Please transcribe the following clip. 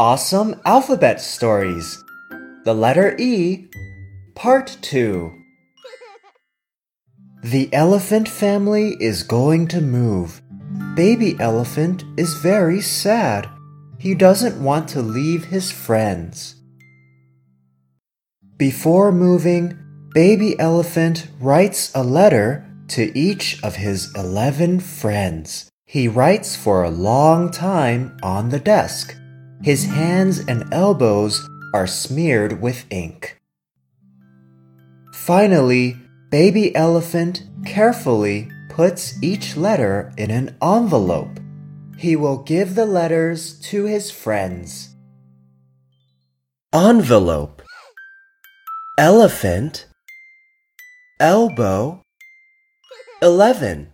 Awesome Alphabet Stories. The letter E, Part 2. The elephant family is going to move. Baby elephant is very sad. He doesn't want to leave his friends. Before moving, baby elephant writes a letter to each of his 11 friends. He writes for a long time on the desk. His hands and elbows are smeared with ink. Finally, baby elephant carefully puts each letter in an envelope. He will give the letters to his friends. Envelope Elephant Elbow 11